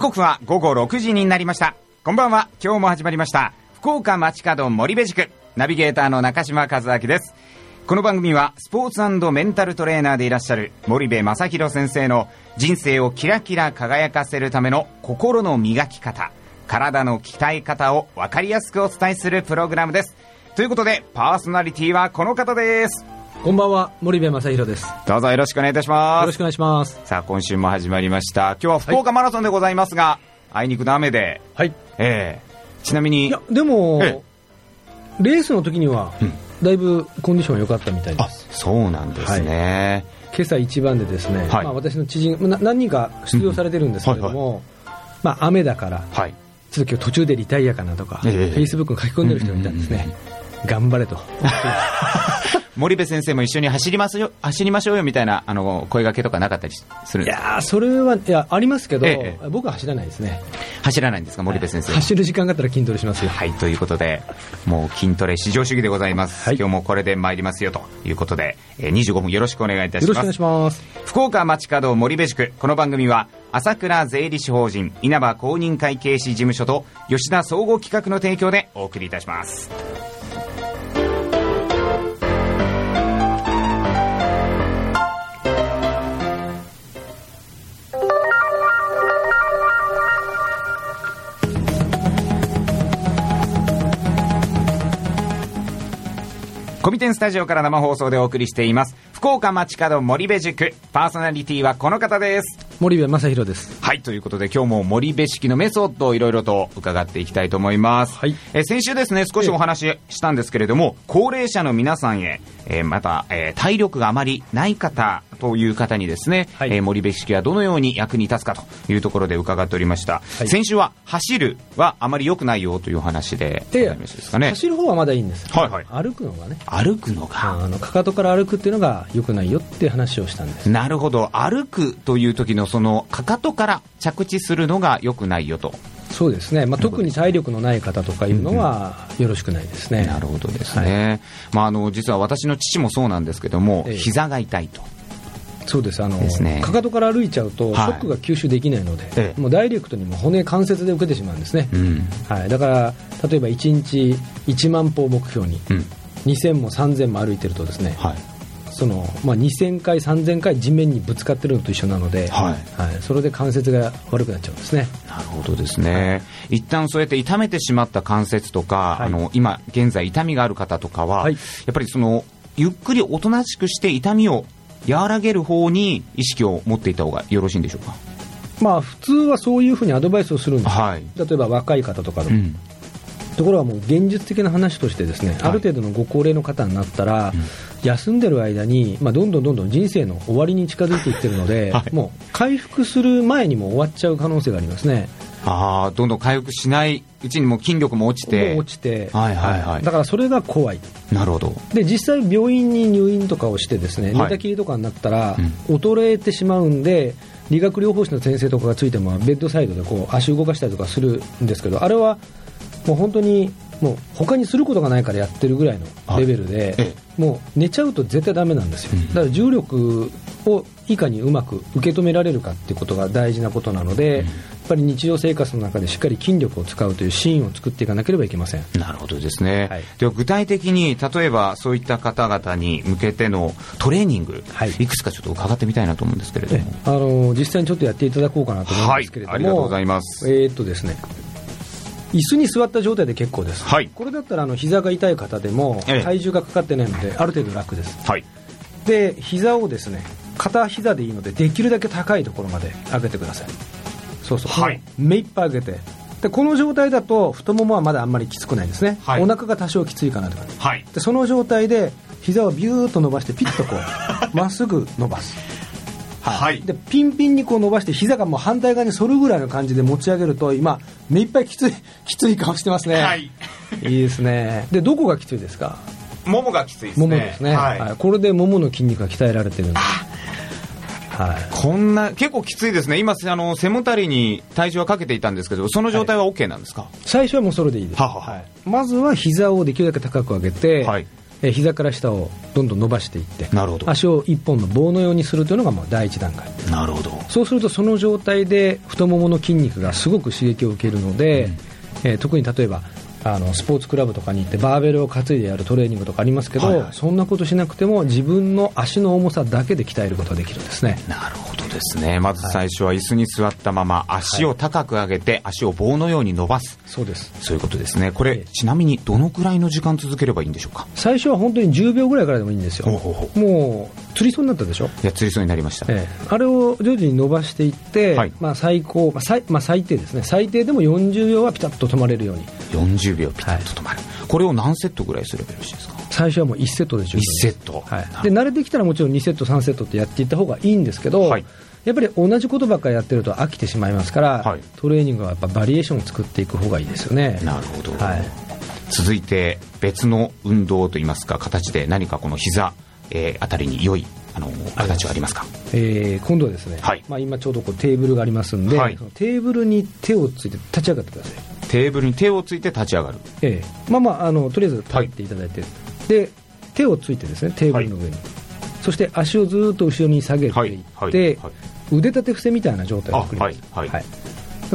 時刻は午後6時になりました。こんばんは。今日も始まりました。福岡街角森部塾ナビゲーターの中島和明です。この番組はスポーツメンタルトレーナーでいらっしゃる森部正弘先生の人生をキラキラ輝かせるための心の磨き方体の鍛え方を分かりやすくお伝えするプログラムです。ということでパーソナリティはこの方です。こんばんは森部正弘です。どうぞよろしくお願いいたします。よろしくお願いします。さあ今週も始まりました。今日は福岡マラソンでございますが、はい、あいにくの雨ではい。ええ。ちなみにいやでもレースの時には、うん。だいぶコンディションが良かったみたいです。そうなんですね、はい、今朝一番でですね、はい、まあ、私の知人何人か出場されてるんですけれども、うんはいはい、まあ、雨だから、はい、ちょっと今日途中でリタイアかなとか、フェイスブックに書き込んでる人がいたんですね、頑張れと 森部先生も一緒に走りますよ走りましょうよみたいなあの声がけとかなかったりするんですか？いやそれはいやありますけど、ええ、僕は走らないですね。走らないんですか森部先生、走る時間があったら筋トレしますよ。はいということでもう筋トレ至上主義でございます、はい、今日もこれで参りますよということで、えー、25分よろしくお願いいたします。よろしくお願いします。福岡街角森部塾この番組は朝倉税理士法人稲葉公認会計士事務所と吉田総合企画の提供でお送りいたしますコミテンスタジオから生放送でお送りしています。福岡町角森部塾。パーソナリティはこの方です。森部正弘です。はいということで今日も森部式のメソッドをいろいろと伺っていきたいと思います、はい、え先週ですね少しお話ししたんですけれども高齢者の皆さんへ、えー、また、えー、体力があまりない方という方にですね、はい、えー、森部式はどのように役に立つかというところで伺っておりました、はい、先週は走るはあまり良くないよという話で、えー、ね、走る方はまだいいんです、はいはい、歩くのがね。歩くのが。あのかかとから歩くっていうのが良くないよって話をしたんです。なるほど。歩くという時のそのかかとから着地するのが良くないよと。そうですね、まあ、特に体力のない方とかいうのはよろしくないですね。なるほどですね、はい、まあ、あの実は私の父もそうなんですけども、ええ、膝が痛いと。そうです。あのね、かかとから歩いちゃうと、ショックが吸収できないので、はい、もうダイレクトにも骨、関節で受けてしまうんですね、うん、はい、だから例えば1日1万歩を目標に、うん、2000も3000も歩いてるとですね、はい、そのまあ、2000回、3000回地面にぶつかってるのと一緒なので、はい。はい、それで関節が悪くなっちゃうんですね。なるほどですね、はい、一旦そうやって痛めてしまった関節とか、はい、あの今現在、痛みがある方とかは、はい、やっぱりそのゆっくりおとなしくして痛みを和らげる方に意識を持っていた方がよろしいんでしょうか？まあ、普通はそういうふうにアドバイスをするんです、はい、例えば若い方とかでも、うんところがもう現実的な話としてですね、はい、ある程度のご高齢の方になったら、うん、休んでる間に、まあ、どんどんどんどん人生の終わりに近づいていってるので、はい、もう回復する前にも終わっちゃう可能性がありますね。あどんどん回復しないうちにも筋力も落ちて。落ちて、はいはいはい、だからそれが怖い。なるほど。で実際病院に入院とかをしてですね、寝たきりとかになったら、衰えてしまうんで理学療法士の先生とかがついてもベッドサイドでこう足動かしたりとかするんですけどあれはもう本当にもう他にすることがないからやってるぐらいのレベルで、はい、もう寝ちゃうと絶対だめなんですよ、だから重力をいかにうまく受け止められるかっていうことが大事なことなので、うん、やっぱり日常生活の中でしっかり筋力を使うというシーンを作っていかなければいけません。なるほどですね、はい、では具体的に例えばそういった方々に向けてのトレーニング、はい、いくつかちょっと伺ってみたいなと思うんですけれども。あの実際にちょっとやっていただこうかなと思うんですけれども、はい、ありがとうございます。えー、っとですね椅子に座った状態で結構です、はい、これだったらあの膝が痛い方でも体重がかかってないのである程度楽です、はい、で膝をですね片膝でいいのでできるだけ高いところまで上げてください。そうそう、はい、目いっぱい上げて。でこの状態だと太ももはまだあんまりきつくないですね、はい、お腹が多少きついかなとか、はい、でその状態で膝をビューッと伸ばしてピッとこうまっすぐ伸ばすはい、でピンピンにこう伸ばして膝がもう反対側に反るぐらいの感じで持ち上げると今目いっぱいきつい きつい顔してますね、はい、いいですね。でどこがきついですか？ももがきついですね。ももですね、はい、はい、これでももの筋肉が鍛えられてるんではい、こんな結構きついですね、今あの、背もたれに体重はかけていたんですけど、その状態は OK なんですか、はい、最初はもうそれでいいです、はははい、まずは膝をできるだけ高く上げて、はい、え膝から下をどんどん伸ばしていってなるほど。足を一本の棒のようにするというのがもう第一段階なるほど。そうするとその状態で太ももの筋肉がすごく刺激を受けるので、うん、えー、特に例えばあのスポーツクラブとかに行ってバーベルを担いでやるトレーニングとかありますけど、はいはい、そんなことしなくても自分の足の重さだけで鍛えることができるんですね。なるほどですね。まず最初は椅子に座ったまま足を高く上げて、足を棒のように伸ばす。そうです。そういうことですね。これ、ちなみにどのくらいの時間続ければいいんでしょうか？最初は本当に10秒ぐらいからでもいいんですよ。もう釣りそうになったでしょ？いや釣りそうになりました、ええ、あれを徐々に伸ばしていって、はい、まあ、最高、まあ最まあ、最低ですね。最低でも40秒はピタッと止まれるように。40秒ピタッと止まる、はい、これを何セットぐらいすればよろしいですか？最初はもう1セットで十分1セット、はい、で慣れてきたらもちろん2セット3セットってやっていった方がいいんですけど、はい、やっぱり同じことばっかりやってると飽きてしまいますから、はい、トレーニングはやっぱバリエーションを作っていく方がいいですよね。なるほど、はい、続いて別の運動といいますか形で何かこの膝、えー、あたりに良いあの形はありますか、えー、今度はですね、はい。まあ、今ちょうどこうテーブルがありますんで、はい、テーブルに手をついて立ち上がってください。テーブルに手をついて立ち上がる、えー、まあまああのとりあえず立っていただいて、はい、で手をついてですねテーブルの上に、はい、そして足をずっと後ろに下げていって、腕立て伏せみたいな状態を作ります、はい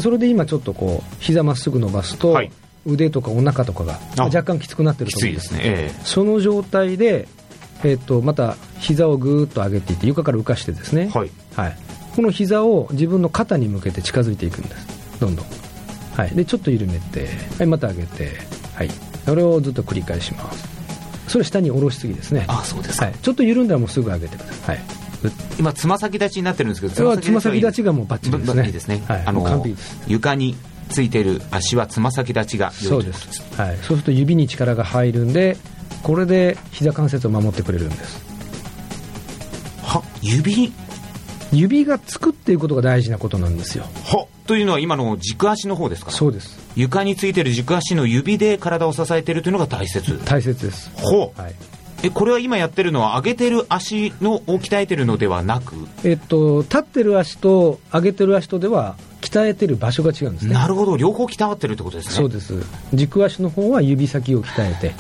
それで今ちょっとこう膝まっすぐ伸ばすと、腕とかお腹とかが若干きつくなってると思うんです。ね、えー、その状態で、えー、とまた膝をぐーっと上げていって床から浮かしてですね、はい。はい、この膝を自分の肩に向けて近づいていくんです。どんどん、はい、でちょっと緩めて、はい、また上げて、はい、それをずっと繰り返しますそれ下に下ろしすぎですね。あそうですはい、ちょっと緩んだらもうすぐ上げてください、はい、今つま先立ちになってるんですけどつま先立ちがもうバッチリですね。いいですね、はい、あの床についてる足はつま先立ちがそうです、はい、そうすると指に力が入るんでこれで膝関節を守ってくれるんです。は指指がつくっていうことが大事なことなんですよ。はというのは今の軸足の方ですか？そうです。床についてる軸足の指で体を支えているというのが大切。大切です。ほう、はい、えこれは今やってるのは上げてる足のを鍛えてるのではなく？えっと立ってる足と上げてる足とでは鍛えてる場所が違うんですね。なるほど。両方鍛わってるってことですね。そうです。軸足の方は指先を鍛えて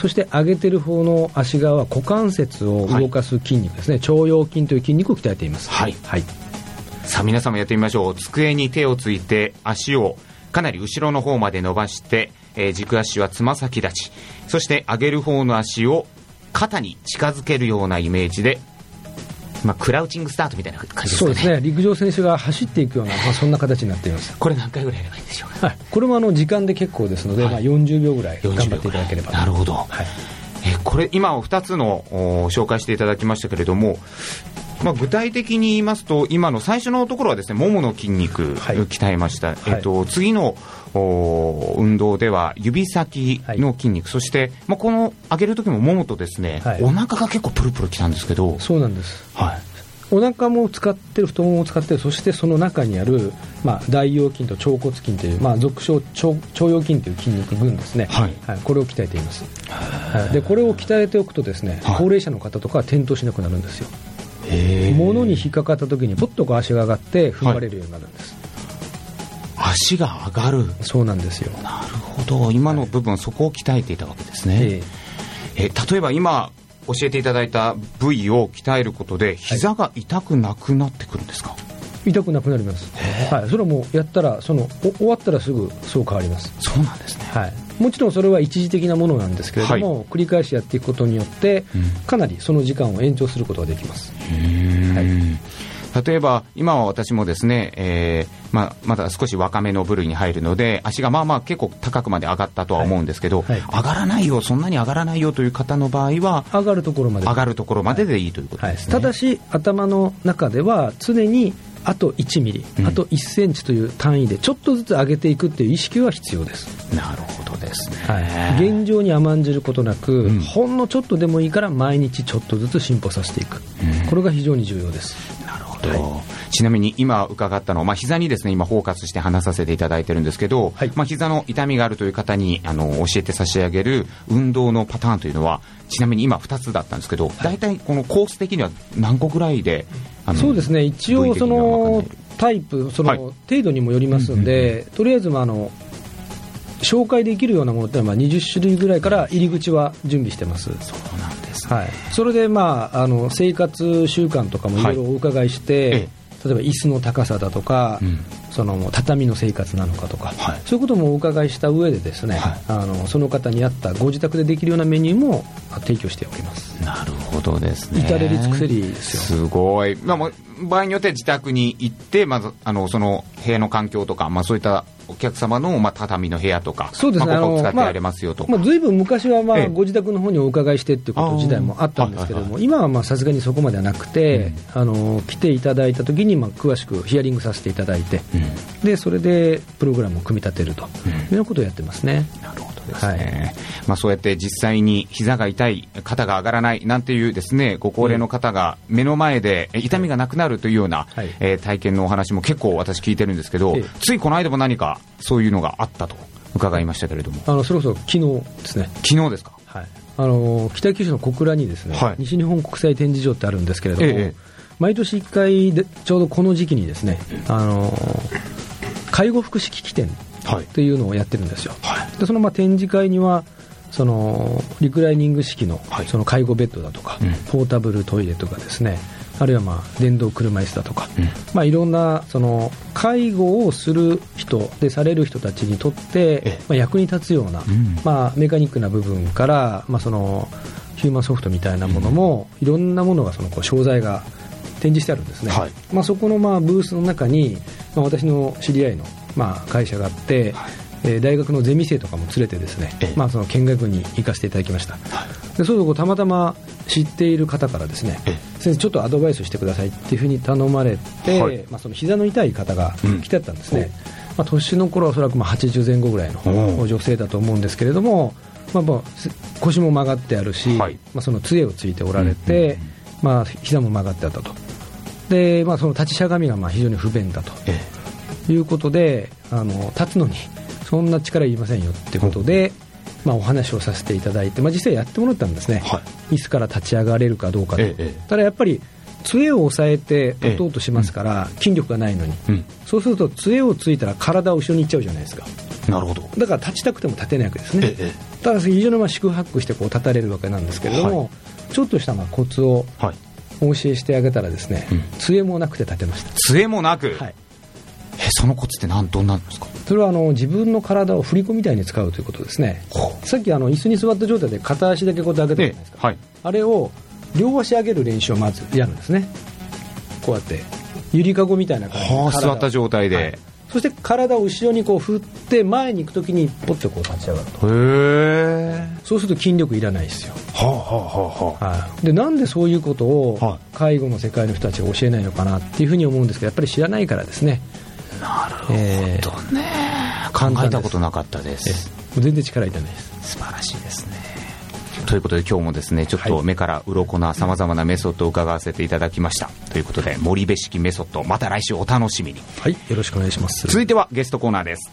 そして上げてる方の足側は股関節を動かす筋肉ですね、はい、腸腰筋という筋肉を鍛えています。はい、はい。さあ皆さんもやってみましょう。机に手をついて足をかなり後ろの方まで伸ばして、えー、軸足はつま先立ち。そして上げる方の足を肩に近づけるようなイメージでまあ、クラウチングスタートみたいな感じですかね。そうですね。陸上選手が走っていくような、まあ、そんな形になっています。これ何回ぐらいやればいいんでしょうか、はい、これもあの時間で結構ですので、はい、まあ、40秒ぐらい頑張っていただければなるほど、はい、えこれ今2つの紹介していただきましたけれどもまあ、具体的に言いますと、今の最初のところはですね、ももの筋肉、はい、鍛えました。えっと、次の運動では指先の筋肉、はい、そして、まあ、この上げる時もももとですね、はい、お腹が結構プルプルきたんですけど、そうなんです。はい。お腹も使ってる、太ももを使ってる、そしてその中にある、まあ、大腰筋と腸骨筋という、まあ、俗称腸、腸腰筋という筋肉群ですね、はい、はい、これを鍛えています。はい、でこれを鍛えておくとですね、高齢者の方とかは転倒しなくなるんですよ。物に引っかかった時にぽっとこう足が上がって踏まれるようになるんです、はい、足が上がる。そうなんですよ。なるほど。今の部分、はい、そこを鍛えていたわけですね、えー、例えば今教えていただいた部位を鍛えることで膝が痛くなくなってくるんですか、はい痛くなくなります、はい、それはもうやったらその終わったらすぐそう変わります。そうなんですね、はい、もちろんそれは一時的なものなんですけれども、はい、繰り返しやっていくことによって、かなりその時間を延長することができます、はい、例えば今は私もですね、えーまあ、まだ少し若めの部類に入るので足がまあまあ結構高くまで上がったとは思うんですけど、はい。はい、上がらないよそんなに上がらないよという方の場合は上がるところまで。上がるところまででいいということですね、ただし頭の中では常にあと1ミリ、うん、あと1センチという単位でちょっとずつ上げていくっていう意識は必要です。なるほどですね、はい、現状に甘んじることなく、うん、ほんのちょっとでもいいから毎日ちょっとずつ進歩させていく、うん、これが非常に重要ですはい、ちなみに今伺ったのは、まあ、膝にですね今フォーカスして話させていただいてるんですけど、はい。まあ、膝の痛みがあるという方にあの教えて差し上げる運動のパターンというのはちなみに今2つだったんですけど、大体このコース的には何個ぐらいで、そうですね。一応そのタイプ、その程度にもよりますんで、とりあえずあの紹介できるようなものってのは20種類ぐらいから入り口は準備してます。そうなんです、ね、はい、それで、まあ、あの生活習慣とかもいろいろお伺いして、はい例えば椅子の高さだとか、うん、その畳の生活なのかとか、はい、そういうこともお伺いした上でですね、はい、あのその方に合ったご自宅でできるようなメニューも提供しております。なるほどですね。至れり尽くせりですよ。すごい、まあ、場合によって自宅に行ってまずあのその部屋の環境とか、まあ、そういったお客様の、まあ、畳の部屋とか、そうですね、まあ、ここ使ってやれますよとまあ、ずいぶん昔は、まあ、ご自宅の方にお伺いしてっていうこと自体もあったんですけれども、今はさすがにそこまではなくて、うん、あの来ていただいたときに、まあ、詳しくヒアリングさせていただいて、うん、でそれでプログラムを組み立てるということをやってますね。なるほどですね、はい、まあ、そうやって実際に膝が痛い、肩が上がらないなんていうですねご高齢の方が目の前で痛みがなくなるというような、はい、えー、体験のお話も結構私聞いてるんですけど、ついこの間も何かそういうのがあったと伺いましたけれども。あのそれこそ昨日ですね。昨日ですか、はい、あの北九州の小倉にですね、はい、西日本国際展示場ってあるんですけれども、ええ、毎年1回でちょうどこの時期にですねあの介護福祉機器店っていうのをやってるんですよ、はい、でそのまあ展示会にはそのリクライニング式のその介護ベッドだとか、うん、ポータブルトイレとかですね。あるいはまあ電動車椅子だとか、うん、まあ、いろんなその介護をする人でされる人たちにとって、まあ、役に立つような、うん、まあ、メカニックな部分から、まあ、そのヒューマンソフトみたいなものも、いろんなものがそのこう商材が展示してあるんですね、はい、まあ、そこのまあブースの中に、まあ、私の知り合いのまあ会社があって、はいえー、大学のゼミ生とかも連れてですね、まあ、その見学に行かせていただきました、はい、でそうするとたまたま知っている方からですね先生ちょっとアドバイスしてくださいっていうふうに頼まれて、はい、まあ、その膝の痛い方が来てたんですね、う。ん、まあ、年の頃はおそらくまあ80前後ぐらいの女性だと思うんですけれども、まあ、まあ腰も曲がってあるし、はい、まあ、その杖をついておられて、うんまあ、膝も曲がってあったと。で、まあ、その立ちしゃがみがまあ非常に不便だと、いうことであの立つのにそんな力いりませんよってことで、まあ、お話をさせていただいて、まあ、実際やってもらったんですね、はい、椅子から立ち上がれるかどうかと、ええ、ただやっぱり杖を押さえて打とうとしますから、筋力がないのに、うん、そうすると杖をついたら体を後ろにいっちゃうじゃないですか。なるほど。だから立ちたくても立てないわけですね、ただ非常にまあ四苦八苦してこう立たれるわけなんですけれども、はい、ちょっとしたまあコツをお教えしてあげたらですね、杖もなくて立てました。杖もなく、はいえそのコツって何どんなんですか？それはあの自分の体を振り子みたいに使うということですね。さっきあの椅子に座った状態で片足だけこうやって上げたじゃないですか、はい、あれを両足上げる練習をまずやるんですね。こうやって。ゆりかごみたいな感じで、はあ、座った状態で、はい、そして体を後ろにこう振って前に行くときにポッとこう立ち上がると。へそうすると筋力いらないですよ。はあはあはあ、はい、でなんでそういうことを介護の世界の人たちが教えないのかなっていうふうに思うんですけどやっぱり知らないからですねなるほどね、えー、考えたことなかったです。全然力いらない。です素晴らしいですね。ということで今日もですねちょっと目から鱗なさまざまなメソッドを伺わせていただきました、ということで森部式メソッドまた来週お楽しみに。はいよろしくお願いします。続いてはゲストコーナーです